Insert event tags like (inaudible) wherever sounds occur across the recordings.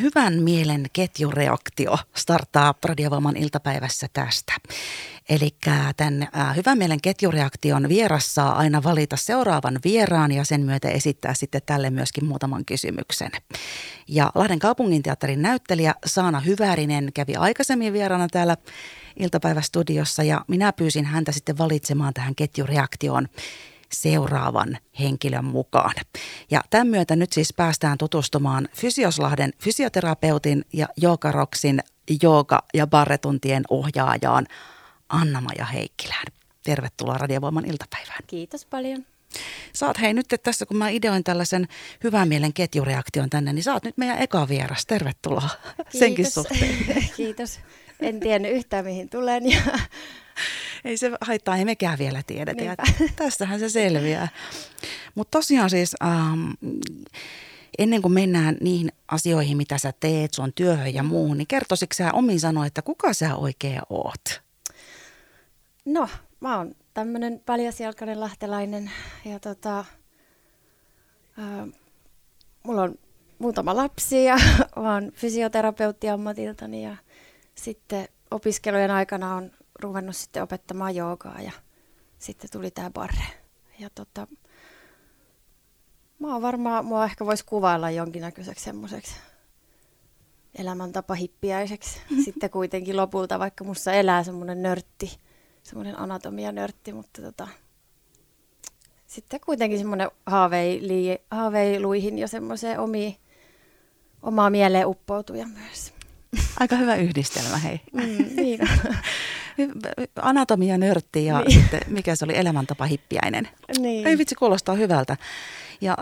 hyvän mielen ketjureaktio starttaa Radiovoiman iltapäivässä tästä. Eli tämän hyvän mielen ketjureaktion vieras saa aina valita seuraavan vieraan ja sen myötä esittää sitten tälle myöskin muutaman kysymyksen. Ja Lahden kaupunginteatterin näyttelijä Saana Hyvärinen kävi aikaisemmin vieraana täällä iltapäivästudiossa ja minä pyysin häntä sitten valitsemaan tähän ketjureaktioon seuraavan henkilön mukaan. Ja tämän myötä nyt siis päästään tutustumaan Fysioslahden fysioterapeutin ja Joogaroksin jooga- ja barretuntien ohjaajaan Anna-Maja Heikkilään. Tervetuloa Radiovoiman iltapäivään. Kiitos paljon. Saat hei nyt tässä, kun mä ideoin tällaisen hyvän mielen ketjureaktion tänne, niin saat nyt meidän eka vieras. Tervetuloa (laughs) Kiitos. senkin suhteen. (laughs) Kiitos. En tiennyt yhtään mihin tulen ja ei se haittaa, ei mekään vielä tiedetä. Ja (laughs) tästähän se selviää. Mutta tosiaan siis ähm, ennen kuin mennään niihin asioihin, mitä sä teet, sun työhön ja muuhun, niin kertoisitko sä omin sanoa, että kuka sä oikein oot? No, mä oon tämmönen paljasjalkainen lahtelainen ja tota, äh, mulla on muutama lapsi ja (laughs) olen fysioterapeutti ammatiltani ja sitten opiskelujen aikana on ruvennut sitten opettamaan joogaa ja sitten tuli tämä barre. Ja tota, mä oon varmaan, mua ehkä voisi kuvailla jonkinnäköiseksi semmoiseksi elämäntapa hippiäiseksi. (laughs) Sitten kuitenkin lopulta, vaikka mussa elää semmoinen nörtti, semmoinen anatomia nörtti, mutta tota, sitten kuitenkin semmoinen haaveili, haaveiluihin ja semmoiseen omiin, omaa mieleen uppoutuja myös. Aika hyvä yhdistelmä, hei. Mm, niin (laughs) anatomia nörtti ja niin. sitten, mikä se oli, elämäntapa hippiäinen. Niin. Ei vitsi, kuulostaa hyvältä. Ja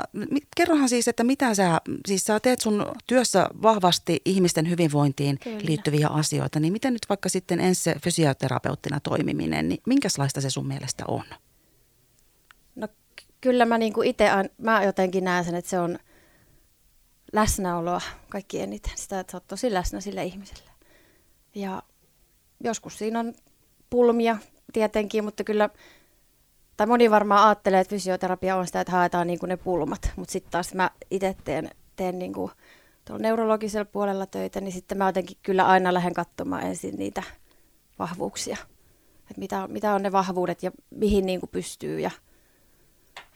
kerrohan siis, että mitä sä, siis sä teet sun työssä vahvasti ihmisten hyvinvointiin Kyllä. liittyviä asioita, niin miten nyt vaikka sitten ensi fysioterapeuttina toimiminen, niin minkälaista se sun mielestä on? No kyllä mä niinku itse, mä jotenkin näen sen, että se on läsnäoloa kaikki eniten. Sitä, että sä oot tosi läsnä sille ihmiselle. Ja joskus siinä on pulmia tietenkin, mutta kyllä, tai moni varmaan ajattelee, että fysioterapia on sitä, että haetaan niin kuin ne pulmat, mutta sitten taas mä itse teen, teen niin kuin tuolla neurologisella puolella töitä, niin sitten mä jotenkin kyllä aina lähden katsomaan ensin niitä vahvuuksia, että mitä, mitä on ne vahvuudet ja mihin niin kuin pystyy ja,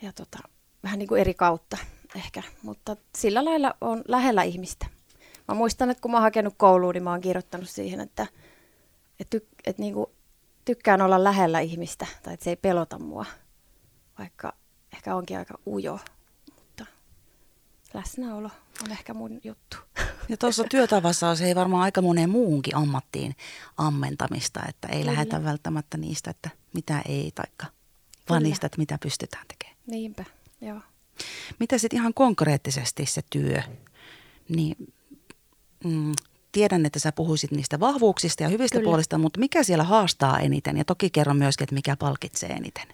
ja tota, vähän niin kuin eri kautta ehkä, mutta sillä lailla on lähellä ihmistä. Mä muistan, että kun mä oon hakenut kouluun, niin mä oon kirjoittanut siihen, että – että tyk, et niinku, tykkään olla lähellä ihmistä tai että se ei pelota mua, vaikka ehkä onkin aika ujo, mutta läsnäolo on ehkä mun juttu. Ja tuossa työtavassa se ei varmaan aika moneen muuhunkin ammattiin ammentamista, että ei Kyllä. lähetä välttämättä niistä, että mitä ei, taikka vaan niistä, että mitä pystytään tekemään. Niinpä, joo. Mitä sitten ihan konkreettisesti se työ, niin mm, tiedän, että sä puhuisit niistä vahvuuksista ja hyvistä Kyllä. puolista, mutta mikä siellä haastaa eniten? Ja toki kerro myöskin, että mikä palkitsee eniten.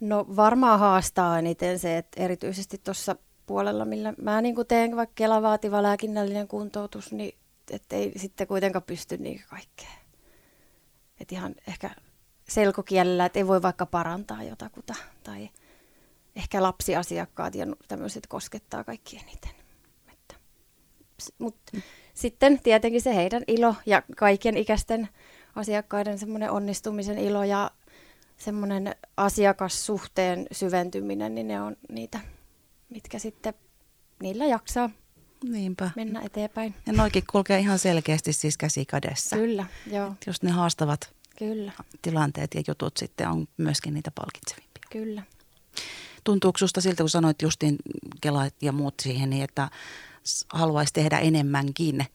No varmaan haastaa eniten se, että erityisesti tuossa puolella, millä mä niin teen vaikka Kela vaativa lääkinnällinen kuntoutus, niin ei sitten kuitenkaan pysty niin kaikkeen. Että ihan ehkä selkokielellä, että ei voi vaikka parantaa jotakuta tai ehkä lapsiasiakkaat ja tämmöiset koskettaa kaikki eniten. Mutta sitten tietenkin se heidän ilo ja kaiken ikäisten asiakkaiden semmoinen onnistumisen ilo ja semmoinen asiakassuhteen syventyminen, niin ne on niitä, mitkä sitten niillä jaksaa Niinpä. mennä eteenpäin. Ja noikin kulkee ihan selkeästi siis käsi kädessä. Kyllä, joo. Et just ne haastavat Kyllä. tilanteet ja jutut sitten on myöskin niitä palkitsevimpia. Kyllä. Tuntuuko susta siltä, kun sanoit justiin Kela ja muut siihen, niin että haluaisi tehdä enemmänkin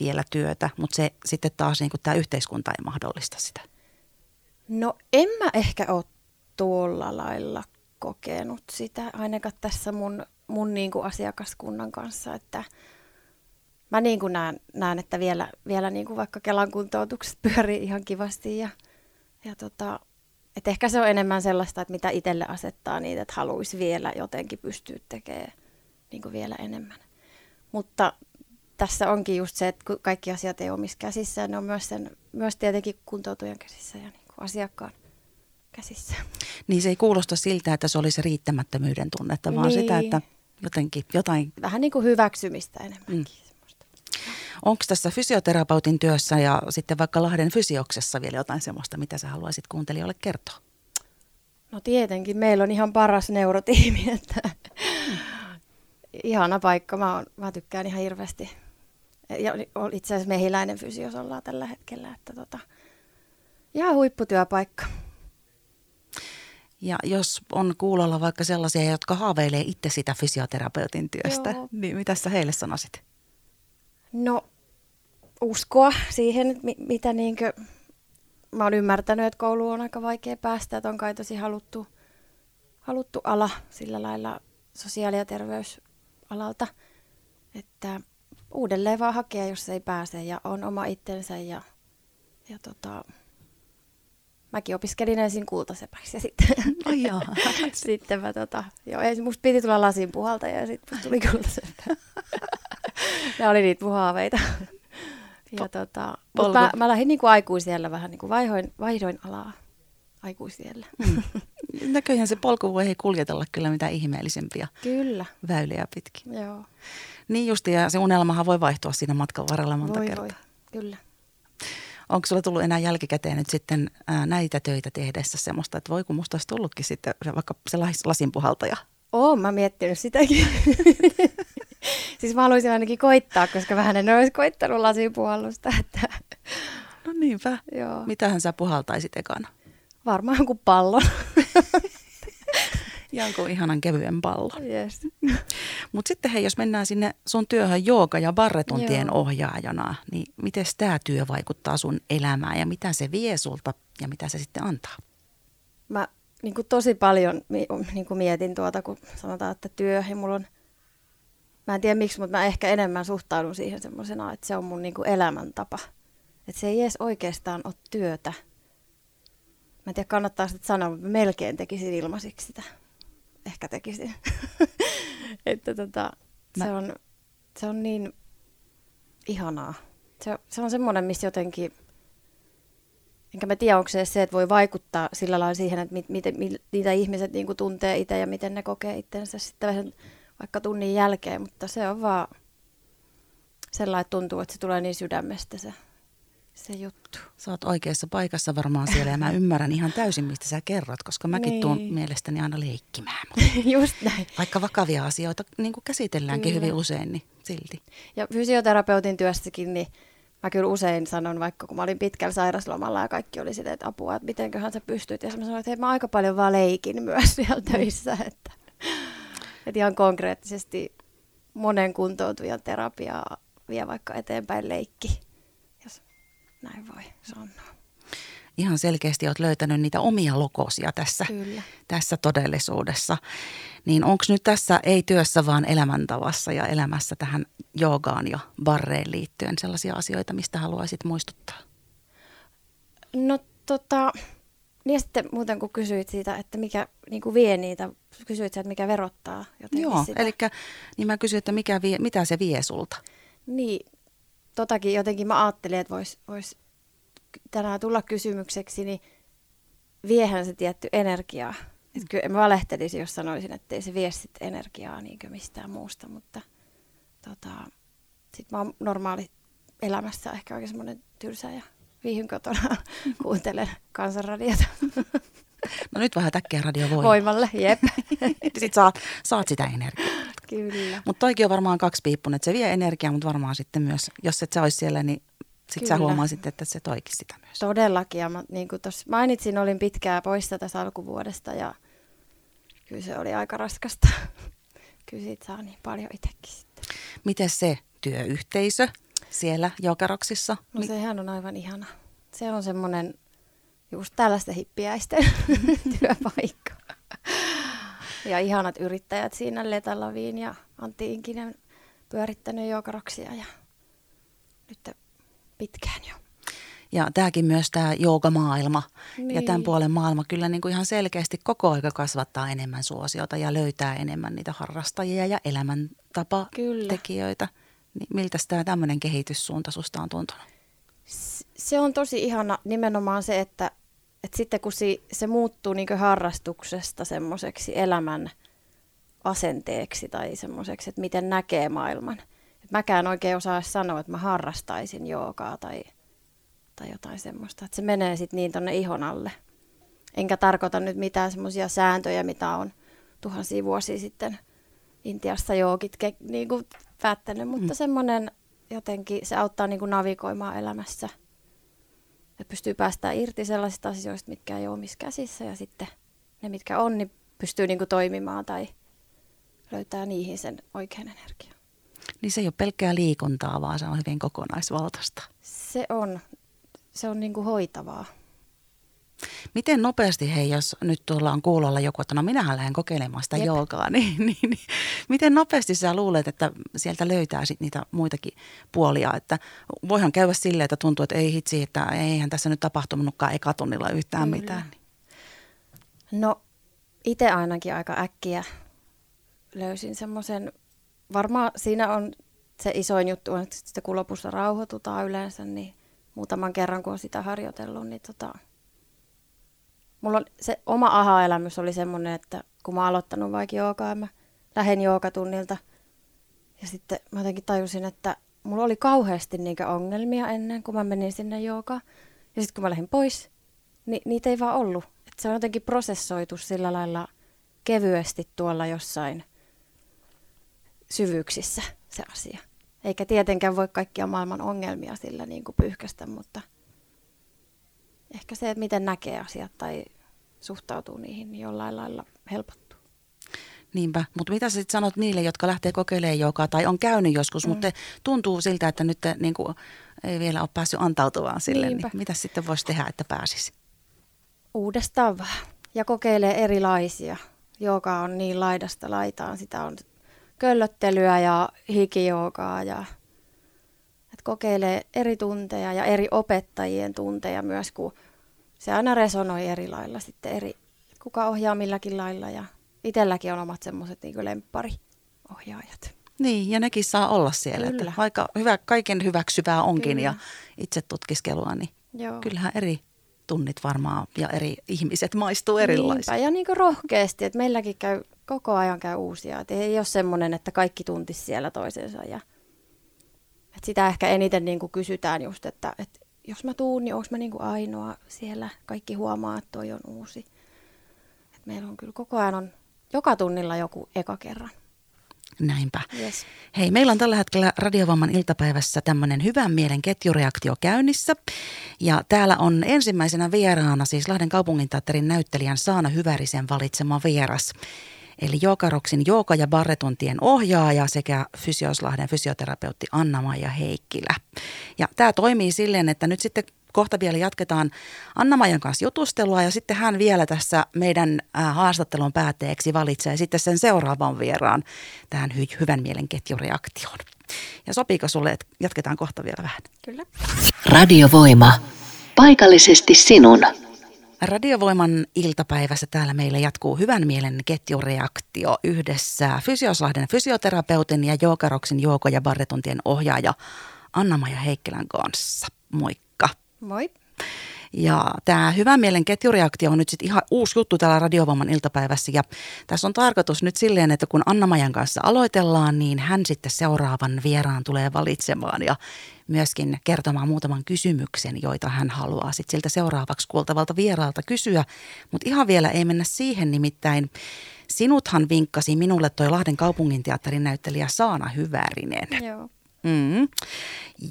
vielä työtä, mutta se sitten taas niin tämä yhteiskunta ei mahdollista sitä. No en mä ehkä ole tuolla lailla kokenut sitä, ainakaan tässä mun, mun niin kuin asiakaskunnan kanssa, että mä niin kuin näen, näen, että vielä, vielä niin kuin vaikka Kelan kuntoutukset pyörii ihan kivasti ja, ja tota, että ehkä se on enemmän sellaista, että mitä itselle asettaa niitä, että haluaisi vielä jotenkin pystyä tekemään niin kuin vielä enemmän. Mutta tässä onkin just se, että kaikki asiat ei ole omissa käsissä ja ne on myös, sen, myös tietenkin kuntoutujan käsissä ja niin kuin asiakkaan käsissä. Niin se ei kuulosta siltä, että se olisi riittämättömyyden tunnetta, vaan niin. sitä, että jotenkin jotain. Vähän niin kuin hyväksymistä enemmänkin. Mm. Onko tässä fysioterapeutin työssä ja sitten vaikka Lahden fysioksessa vielä jotain sellaista, mitä sä haluaisit kuuntelijoille kertoa? No tietenkin, meillä on ihan paras neurotiimi, että mm. ihana paikka. Mä, on, mä tykkään ihan hirveästi. Ja itse asiassa mehiläinen fysios ollaan tällä hetkellä, että tota, ihan huipputyöpaikka. Ja jos on kuulolla vaikka sellaisia, jotka haaveilee itse sitä fysioterapeutin työstä, Joo. niin mitä sä heille sanoisit? No uskoa siihen, mitä niinkö, mä oon ymmärtänyt, että koulu on aika vaikea päästä, että on kai tosi haluttu, haluttu ala sillä lailla sosiaali- ja terveysalalta, että uudelleen vaan hakea, jos ei pääse ja on oma itsensä ja, ja tota, mäkin opiskelin ensin kultasepäksi ja sitten, oh, (laughs) sitten mä tota, joo, ensin musta piti tulla lasin puhalta ja sitten tuli kultasepä. (laughs) ne oli niitä mun haaveita. Ja tota, mutta mä, mä lähdin niinku aikuisiellä vähän, niinku vaihdoin, vaihdoin alaa aikuisiellä. Mm. Näköjään se polku voi kuljetella kyllä mitä ihmeellisempiä kyllä. väyliä pitkin. Joo. Niin justi, ja se unelmahan voi vaihtua siinä matkan varrella monta voi, kertaa. Voi, kyllä. Onko sulla tullut enää jälkikäteen nyt sitten ää, näitä töitä tehdessä semmoista, että voi kun musta olisi tullutkin sitten vaikka se lasinpuhaltaja? Oon mä miettinyt sitäkin. (laughs) siis mä haluaisin ainakin koittaa, koska vähän en olisi koittanut lasipuhallusta. Että... No niinpä. Joo. Mitähän sä puhaltaisit ekana? Varmaan jonkun pallon. (laughs) Jonkun ihanan kevyen pallon. Yes. (laughs) Mutta sitten hei, jos mennään sinne sun työhön jooga- ja barretuntien Joo. ohjaajana, niin miten tämä työ vaikuttaa sun elämään ja mitä se vie sulta ja mitä se sitten antaa? Mä niin kuin tosi paljon niin kuin mietin tuota, kun sanotaan, että työ ja mulla on, mä en tiedä miksi, mutta mä ehkä enemmän suhtaudun siihen semmoisena, että se on mun niin kuin elämäntapa. Että se ei edes oikeastaan ole työtä. Mä en tiedä, kannattaa sitä sanoa, mutta melkein tekisin ilmaisiksi sitä. Ehkä tekisin. (laughs) että tota, mä... se, on, se on niin ihanaa. Se, se on semmoinen, missä jotenkin – enkä mä tiedä, onko se se, että voi vaikuttaa sillä lailla siihen, että mit, mit, mit, mitä ihmiset niin kuin tuntee itse ja miten ne kokee itsensä sitten vähän vaikka tunnin jälkeen, mutta se on vaan sellainen, että tuntuu, että se tulee niin sydämestä se, se juttu. Sä oot oikeassa paikassa varmaan siellä ja mä ymmärrän ihan täysin, mistä sä kerrot, koska mäkin niin. tuun mielestäni aina leikkimään. (laughs) Just näin. Vaikka vakavia asioita niin kuin käsitelläänkin Kyllä. hyvin usein, niin silti. Ja fysioterapeutin työssäkin, niin mä kyllä usein sanon, vaikka kun mä olin pitkällä sairaslomalla ja kaikki oli sitä, että apua, että mitenköhän sä pystyt. Ja mä sanoin, että hei, mä aika paljon vaan leikin myös (laughs) siellä töissä. Että, että ihan konkreettisesti monen kuntoutujan terapiaa vie vaikka eteenpäin leikki, näin voi sanoa ihan selkeästi olet löytänyt niitä omia lokosia tässä, Kyllä. tässä todellisuudessa. Niin onko nyt tässä ei työssä, vaan elämäntavassa ja elämässä tähän joogaan ja barreen liittyen sellaisia asioita, mistä haluaisit muistuttaa? No tota, niin sitten muuten kun kysyit siitä, että mikä niin kuin vie niitä, kysyit että mikä verottaa jotenkin Joo, sitä. eli niin mä kysyin, että mikä vie, mitä se vie sulta? Niin, totakin jotenkin mä ajattelin, että voisi vois tänään tulla kysymykseksi, niin viehän se tietty energiaa. Et kyllä mä valehtelisin, jos sanoisin, että ei se vie sit energiaa niin mistään muusta, mutta tota, sit mä oon normaali elämässä ehkä oikein semmoinen tylsä ja viihyn kotona (laughs) kuuntelen kansanradiota. No nyt vähän täkkiä radio voimalle. Voimalle, jep. (laughs) Sitten saat, saat sitä energiaa. Kyllä. Mutta toikin on varmaan kaksi piippunen, että se vie energiaa, mutta varmaan sitten myös, jos et sä olisi siellä, niin sitten sä huomasit, että se toikin sitä myös. Todellakin. Ja mä, niin kuin tuossa mainitsin, olin pitkää poissa tässä alkuvuodesta ja kyllä se oli aika raskasta. (laughs) kyllä siitä saa niin paljon itsekin sitten. Miten se työyhteisö siellä Jokeroksissa? No sehän on aivan ihana. Se on semmoinen just tällaista hippiäisten (laughs) työpaikka. Ja ihanat yrittäjät siinä Leta Laviin ja Antti Inkinen pyörittänyt Jokeroksia ja nyt pitkään jo. Ja tämäkin myös tämä joogamaailma niin. ja tämän puolen maailma kyllä niin kuin ihan selkeästi koko aika kasvattaa enemmän suosiota ja löytää enemmän niitä harrastajia ja elämäntapatekijöitä. Niin miltä tämä tämmöinen kehityssuunta susta on tuntunut? Se on tosi ihana nimenomaan se, että, että sitten kun se, se muuttuu niin harrastuksesta semmoiseksi elämän asenteeksi tai semmoiseksi, että miten näkee maailman. Et mäkään oikein osaa sanoa, että mä harrastaisin joogaa tai, tai jotain semmoista. Että se menee sitten niin tonne ihon alle. Enkä tarkoita nyt mitään semmoisia sääntöjä, mitä on tuhansia vuosia sitten Intiassa joogit ke, niin kuin päättänyt, mutta mm. semmoinen jotenkin, se auttaa niin kuin navigoimaan elämässä. Että pystyy päästään irti sellaisista asioista, mitkä ei ole omissa käsissä ja sitten ne, mitkä on, niin pystyy niin kuin toimimaan tai löytää niihin sen oikean energian. Niin se ei ole pelkkää liikuntaa, vaan se on hyvin kokonaisvaltaista. Se on. Se on niin kuin hoitavaa. Miten nopeasti, hei, jos nyt tuolla on kuulolla joku, että no minähän lähden kokeilemaan sitä Jep. joogaa, (laughs) niin, niin, niin miten nopeasti sä luulet, että sieltä löytää sit niitä muitakin puolia, että voihan käydä silleen, että tuntuu, että ei hitsi, että eihän tässä nyt tapahtunutkaan eka tunnilla yhtään Kyllä. mitään. No itse ainakin aika äkkiä löysin semmoisen, varmaan siinä on se isoin juttu, että sitten kun lopussa rauhoitutaan yleensä, niin muutaman kerran kun on sitä harjoitellut, niin tota, mulla on, se oma aha-elämys oli semmoinen, että kun mä aloittanut vaikka joogaa, mä lähden joogatunnilta ja sitten mä jotenkin tajusin, että mulla oli kauheasti niitä ongelmia ennen kuin mä menin sinne joogaan. Ja sitten kun mä lähdin pois, niin niitä ei vaan ollut. Et se on jotenkin prosessoitu sillä lailla kevyesti tuolla jossain syvyyksissä se asia. Eikä tietenkään voi kaikkia maailman ongelmia sillä niin kuin pyyhkästä, mutta ehkä se, että miten näkee asiat tai suhtautuu niihin, niin jollain lailla helpottuu. Niinpä, mutta mitä sä sitten sanot niille, jotka lähtee kokeilemaan joka tai on käynyt joskus, mm. mutta tuntuu siltä, että nyt niin kuin, ei vielä ole päässyt antautumaan sille, niin mitä sitten voisi tehdä, että pääsisi? Uudestaan vähän ja kokeilee erilaisia, joka on niin laidasta laitaan. Sitä on köllöttelyä ja hikijoogaa ja että kokeilee eri tunteja ja eri opettajien tunteja myös, kun se aina resonoi eri lailla sitten eri, kuka ohjaa milläkin lailla ja itselläkin on omat semmoiset niin lemppariohjaajat. Niin, ja nekin saa olla siellä. Kyllä. Että vaikka hyvä, kaiken hyväksyvää onkin Kyllä. ja itse tutkiskelua, niin Joo. kyllähän eri tunnit varmaan ja eri ihmiset maistuu erilaisesti. Niinpä, ja niin kuin rohkeasti, että meilläkin käy, koko ajan käy uusia. Että ei ole semmoinen, että kaikki tuntisi siellä toisensa. Ja, että sitä ehkä eniten niin kuin kysytään just, että, että jos mä tuun, niin onko mä niin kuin ainoa siellä. Kaikki huomaa, että toi on uusi. että meillä on kyllä koko ajan on joka tunnilla joku eka kerran. Näinpä. Yes. Hei, meillä on tällä hetkellä Radiovamman iltapäivässä tämmöinen hyvän mielen ketjureaktio käynnissä. Ja täällä on ensimmäisenä vieraana siis Lahden kaupunginteatterin näyttelijän Saana Hyvärisen valitsema vieras. Eli Jookaroksin Jooka- ja barretuntien ohjaaja sekä Fysioslahden fysioterapeutti Anna-Maija Heikkilä. Ja tämä toimii silleen, että nyt sitten kohta vielä jatketaan Anna-Maijan kanssa jutustelua ja sitten hän vielä tässä meidän äh, haastattelun päätteeksi valitsee sitten sen seuraavan vieraan tähän hy- hyvän mielen ketjureaktioon. Ja sopiiko sulle, että jatketaan kohta vielä vähän? Kyllä. Radiovoima. Paikallisesti sinun. Radiovoiman iltapäivässä täällä meillä jatkuu hyvän mielen ketjureaktio yhdessä Fysioslahden fysioterapeutin ja Jookaroksin Jouko- ja Barretuntien ohjaaja Anna-Maja Heikkilän kanssa. Moikka. Moi. Ja tämä hyvän mielen ketjureaktio on nyt sitten ihan uusi juttu täällä Radiovoiman iltapäivässä. Ja tässä on tarkoitus nyt silleen, että kun Anna-Majan kanssa aloitellaan, niin hän sitten seuraavan vieraan tulee valitsemaan ja myöskin kertomaan muutaman kysymyksen, joita hän haluaa sitten siltä seuraavaksi kuultavalta vieraalta kysyä. Mutta ihan vielä ei mennä siihen, nimittäin sinuthan vinkkasi minulle toi Lahden kaupunginteatterin näyttelijä Saana Hyvärinen. Joo. Mm.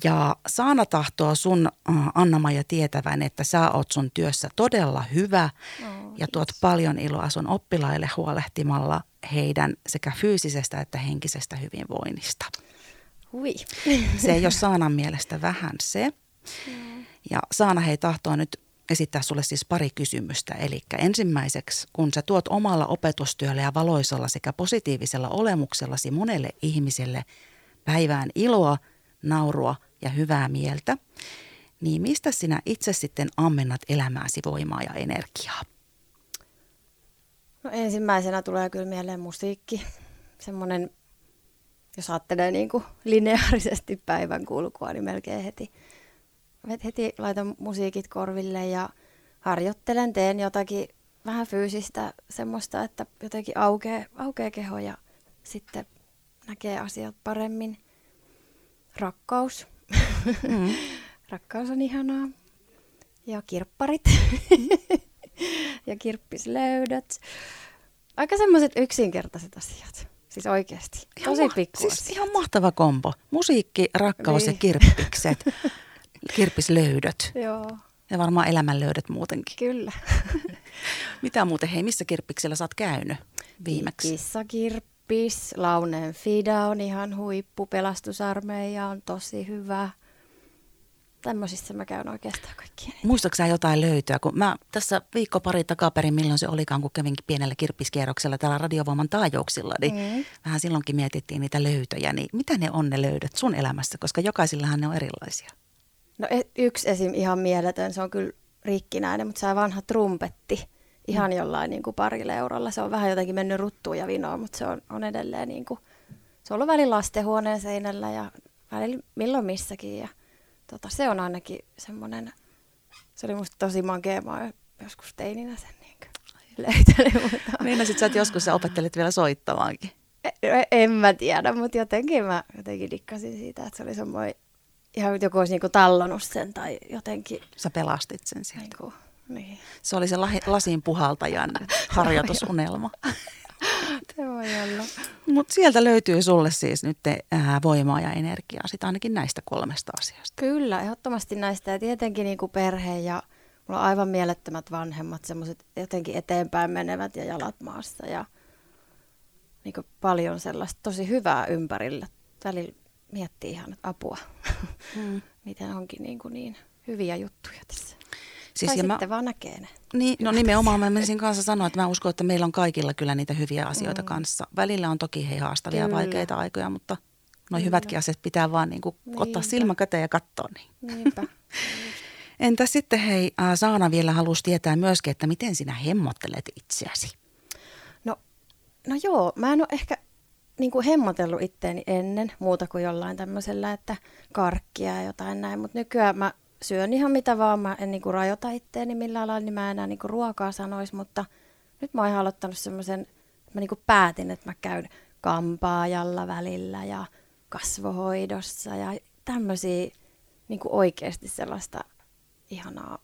Ja Saana tahtoo sun, äh, Anna-Maija, tietävän, että sä oot sun työssä todella hyvä oh, ja tuot paljon iloa sun oppilaille huolehtimalla heidän sekä fyysisestä että henkisestä hyvinvoinnista. Hui. Se ei ole Saanan mielestä vähän se. Ja Saana hei tahtoo nyt esittää sulle siis pari kysymystä. Eli ensimmäiseksi, kun sä tuot omalla opetustyöllä ja valoisella sekä positiivisella olemuksellasi monelle ihmiselle päivään iloa, naurua ja hyvää mieltä, niin mistä sinä itse sitten ammennat elämääsi voimaa ja energiaa? No ensimmäisenä tulee kyllä mieleen musiikki. Semmoinen, jos ajattelee niin kuin lineaarisesti päivän kulkua, niin melkein heti, heti laitan musiikit korville ja harjoittelen, teen jotakin vähän fyysistä semmoista, että jotenkin aukeaa, aukeaa keho ja – sitten näkee asiat paremmin. Rakkaus. Mm. (laughs) Rakkaus on ihanaa. Ja kirpparit. (laughs) ja kirppislöydöt. Aika semmoiset yksinkertaiset asiat. Siis oikeasti. Ihan Tosi ma- pikku siis ihan mahtava kombo. Musiikki, rakkaus ja Niin. kirppikset. (laughs) Kirppislöydöt. Joo, Ja varmaan elämänlöydöt muutenkin. kyllä. (laughs) Mitä muuten, hei, missä kirppiksellä sä oot käynyt viimeksi? Kissakirppis, Launen Fida on ihan huippu, pelastusarmeija on tosi hyvä. Tämmöisissä mä käyn oikeastaan kaikkien. Muistatko sä jotain löytöä? Kun mä tässä viikko pari takaperin, milloin se olikaan, kun kävinkin pienellä kirppiskierroksella täällä radiovoiman taajuuksilla, niin Mm. vähän silloinkin mietittiin niitä löytöjä. Niin mitä ne on ne löydöt sun elämässä? Koska jokaisillahan ne on erilaisia. No e- yksi esim. ihan mieletön, se on kyllä rikkinäinen, mutta se on vanha trumpetti. Ihan Mm. jollain niin kuin parilla eurolla. Se on vähän jotenkin mennyt ruttuun ja vinoon, mutta se on, on edelleen niin kuin, se on ollut välillä lastenhuoneen seinällä ja välillä milloin missäkin. Ja, tota, se on ainakin semmoinen, se oli musta tosi makea. Mä oon joskus teininä sen niin löytänyt, mutta Niin, sit sä et joskus sä opettelet vielä soittamaankin. E- en mä tiedä, mutta jotenkin mä jotenkin dikkasin siitä, että se oli semmoinen, ihan joku olisi niinku tallonut sen tai jotenkin Sä pelastit sen sieltä. niinku, niin. Se oli se lasin puhaltajan (laughs) harjoitusunelma. (laughs) Se voi olla. Mutta sieltä löytyy sulle siis nyt ää, voimaa ja energiaa, sitä ainakin näistä kolmesta asiasta. Kyllä, ehdottomasti näistä ja tietenkin niinku perhe ja mulla on aivan mielettömät vanhemmat, semmoiset jotenkin eteenpäin menevät ja jalat maassa ja niinku paljon sellaista tosi hyvää ympärillä. Välillä miettii ihan, apua, (laughs) Mm. miten onkin niinku niin hyviä juttuja tässä. Siis tai ja sitten mä, vaan näkee ne. niin, no nimenomaan mä menisin kanssa sanoa, että mä uskon, että meillä on kaikilla kyllä niitä hyviä asioita Mm. kanssa. Välillä on toki hei haastavia ja Kyllä. vaikeita aikoja, mutta noin hyvätkin asiat pitää vaan niinku ottaa Niinpä. silmä käteen ja katsoa. Niin. Niinpä. (laughs) Entä sitten hei, Saana vielä halusi tietää myöskin, että miten sinä hemmottelet itseäsi? No, no joo, mä en ole ehkä niin kuin hemmotellut itteeni ennen muuta kuin jollain tämmöisellä, että karkkia ja jotain näin, mutta nykyään mä syön ihan mitä vaan, mä en kuin rajoita itteeni millään lailla, niin mä enää niin kuin ruokaa sanois, mutta nyt mä oon ihan aloittanut semmoisen, mä kuin päätin, että mä käyn kampaajalla välillä ja kasvohoidossa ja tämmöisiä kuin oikeasti sellaista ihanaa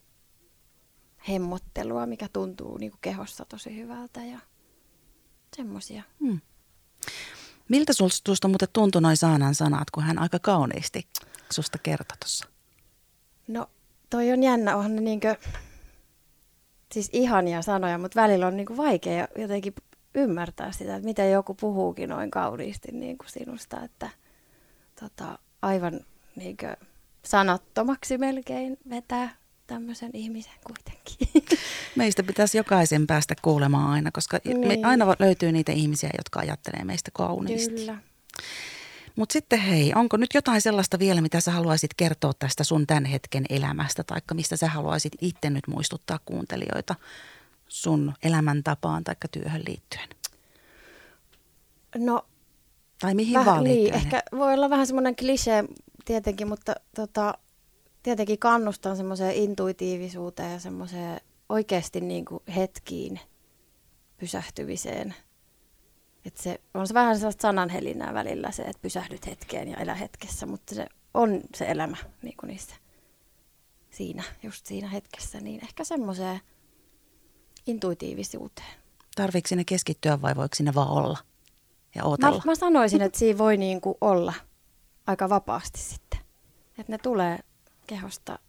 hemmottelua, mikä tuntuu niin kuin kehossa tosi hyvältä ja semmoisia. Hmm. Miltä tuosta muuten tuntui noin Saanan sanat, kun hän aika kauniisti susta kertoi tuossa? No toi on jännä, onhan ne niinkö, siis ihania sanoja, mutta välillä on niinku vaikea jotenkin ymmärtää sitä, että miten joku puhuukin noin kauniisti niin kuin sinusta, että tota, aivan niinkö sanattomaksi melkein vetää tämmöisen ihmisen kuitenkin. (laughs) Meistä pitäisi jokaisen päästä kuulemaan aina, koska me Niin. aina va- löytyy niitä ihmisiä, jotka ajattelee meistä kauniisti. Kyllä. Mutta sitten hei, onko nyt jotain sellaista vielä, mitä sä haluaisit kertoa tästä sun tämän hetken elämästä, tai mistä sä haluaisit itse nyt muistuttaa kuuntelijoita sun elämäntapaan tai työhön liittyen? No Tai mihin Väh, vaan niin, liittyen? ehkä voi olla vähän semmoinen klisee tietenkin, mutta tota, tietenkin kannustan semmoiseen intuitiivisuuteen ja semmoiseen oikeasti niin kuin hetkiin pysähtymiseen. Et se on se vähän sellaista sananhelinää välillä se, että pysähdyt hetkeen ja elä hetkessä, mutta se on se elämä niin kuin niissä siinä, just siinä hetkessä, niin ehkä semmoiseen intuitiivisuuteen. Tarviiko sinne keskittyä vai voiko sinne vaan olla ja Mä, ootella? mä sanoisin, että siinä voi niinku olla aika vapaasti sitten. Että ne tulee kehosta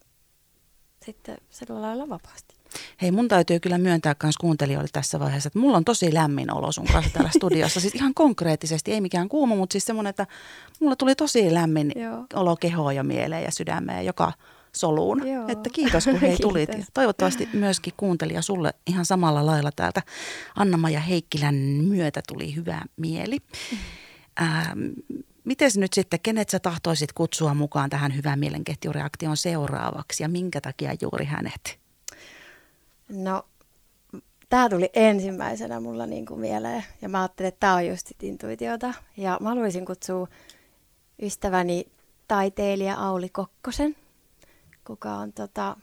sitten sillä lailla vapaasti. Hei, mun täytyy kyllä myöntää myös kuuntelijoille tässä vaiheessa, että mulla on tosi lämmin olo sun kanssa täällä studiossa. Siis ihan konkreettisesti, ei mikään kuuma, mutta siis semmoinen, että mulla tuli tosi lämmin Joo. olo kehoon ja mieleen ja sydämeen ja joka soluun. Joo. Että kiitos kun hei (laughs) tulit. Ja Kiitos. toivottavasti myöskin kuuntelija sulle ihan samalla lailla täältä Anna-Maja Heikkilän myötä tuli hyvä mieli. Ähm, Miten nyt sitten, kenet sä tahtoisit kutsua mukaan tähän hyvän mielenketjureaktion seuraavaksi ja minkä takia juuri hänet? No, tämä tuli ensimmäisenä mulla niinku mieleen. Ja mä ajattelin, että tämä on just intuitiota. Ja mä haluaisin kutsua ystäväni taiteilija Auli Kokkosen, kuka on tota,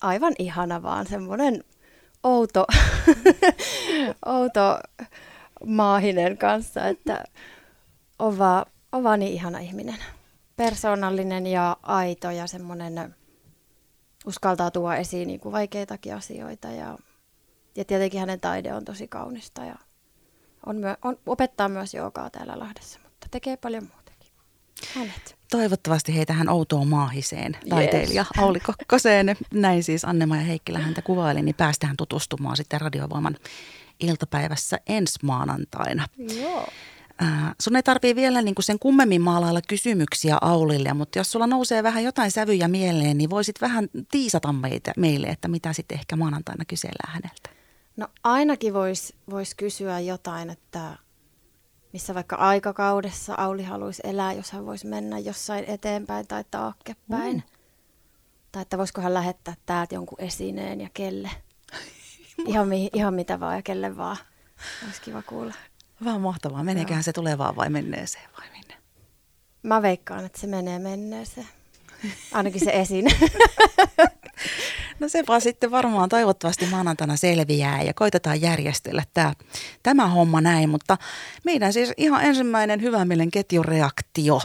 aivan ihana vaan semmoinen outo, (laughs) outo, maahinen kanssa, että on vaan, on vaan niin ihana ihminen. Persoonallinen ja aito ja semmoinen uskaltaa tuoda esiin niin kuin vaikeitakin asioita ja, ja tietenkin hänen taide on tosi kaunista ja on myö, on, opettaa myös joogaa täällä Lahdessa, mutta tekee paljon muutakin. Hänet. Toivottavasti heitä hän outoon maahiseen taiteilija yes. Auli Kokkoseen. Näin siis anne ja Heikkilä häntä kuvaili, niin päästään tutustumaan sitten Radiovoiman iltapäivässä ensi maanantaina. Joo. Äh, sun ei tarvii vielä niin kuin sen kummemmin maalailla kysymyksiä Aulille, mutta jos sulla nousee vähän jotain sävyjä mieleen, niin voisit vähän tiisata meitä, meille, että mitä sitten ehkä maanantaina kysellään häneltä. No ainakin voisi vois kysyä jotain, että missä vaikka aikakaudessa Auli haluaisi elää, jos hän voisi mennä jossain eteenpäin tai taakkepäin. Mm. Tai että voisiko hän lähettää täältä jonkun esineen ja kelle. (laughs) ihan, mi- ihan mitä vaan ja kelle vaan. Olisi kiva kuulla. Vaan mahtavaa. Meneeköhän se tulevaan vai menneeseen vai minne? Mä veikkaan, että se menee menneeseen. Ainakin se esin. (laughs) No se vaan sitten varmaan toivottavasti maanantaina selviää ja koitetaan järjestellä tämä, tämä homma näin. Mutta meidän siis ihan ensimmäinen hyvä mielen ketjureaktio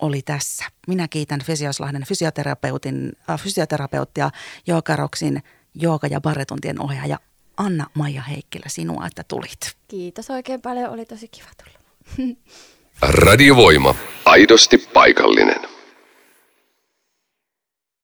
oli tässä. Minä kiitän Fysioslahden fysioterapeutin, äh, fysioterapeuttia Jookaroksin jooga- ja barretuntien ohjaaja Anna-Maija Heikkilä sinua, että tulit. Kiitos oikein paljon, oli tosi kiva tulla. Radiovoima. Aidosti paikallinen.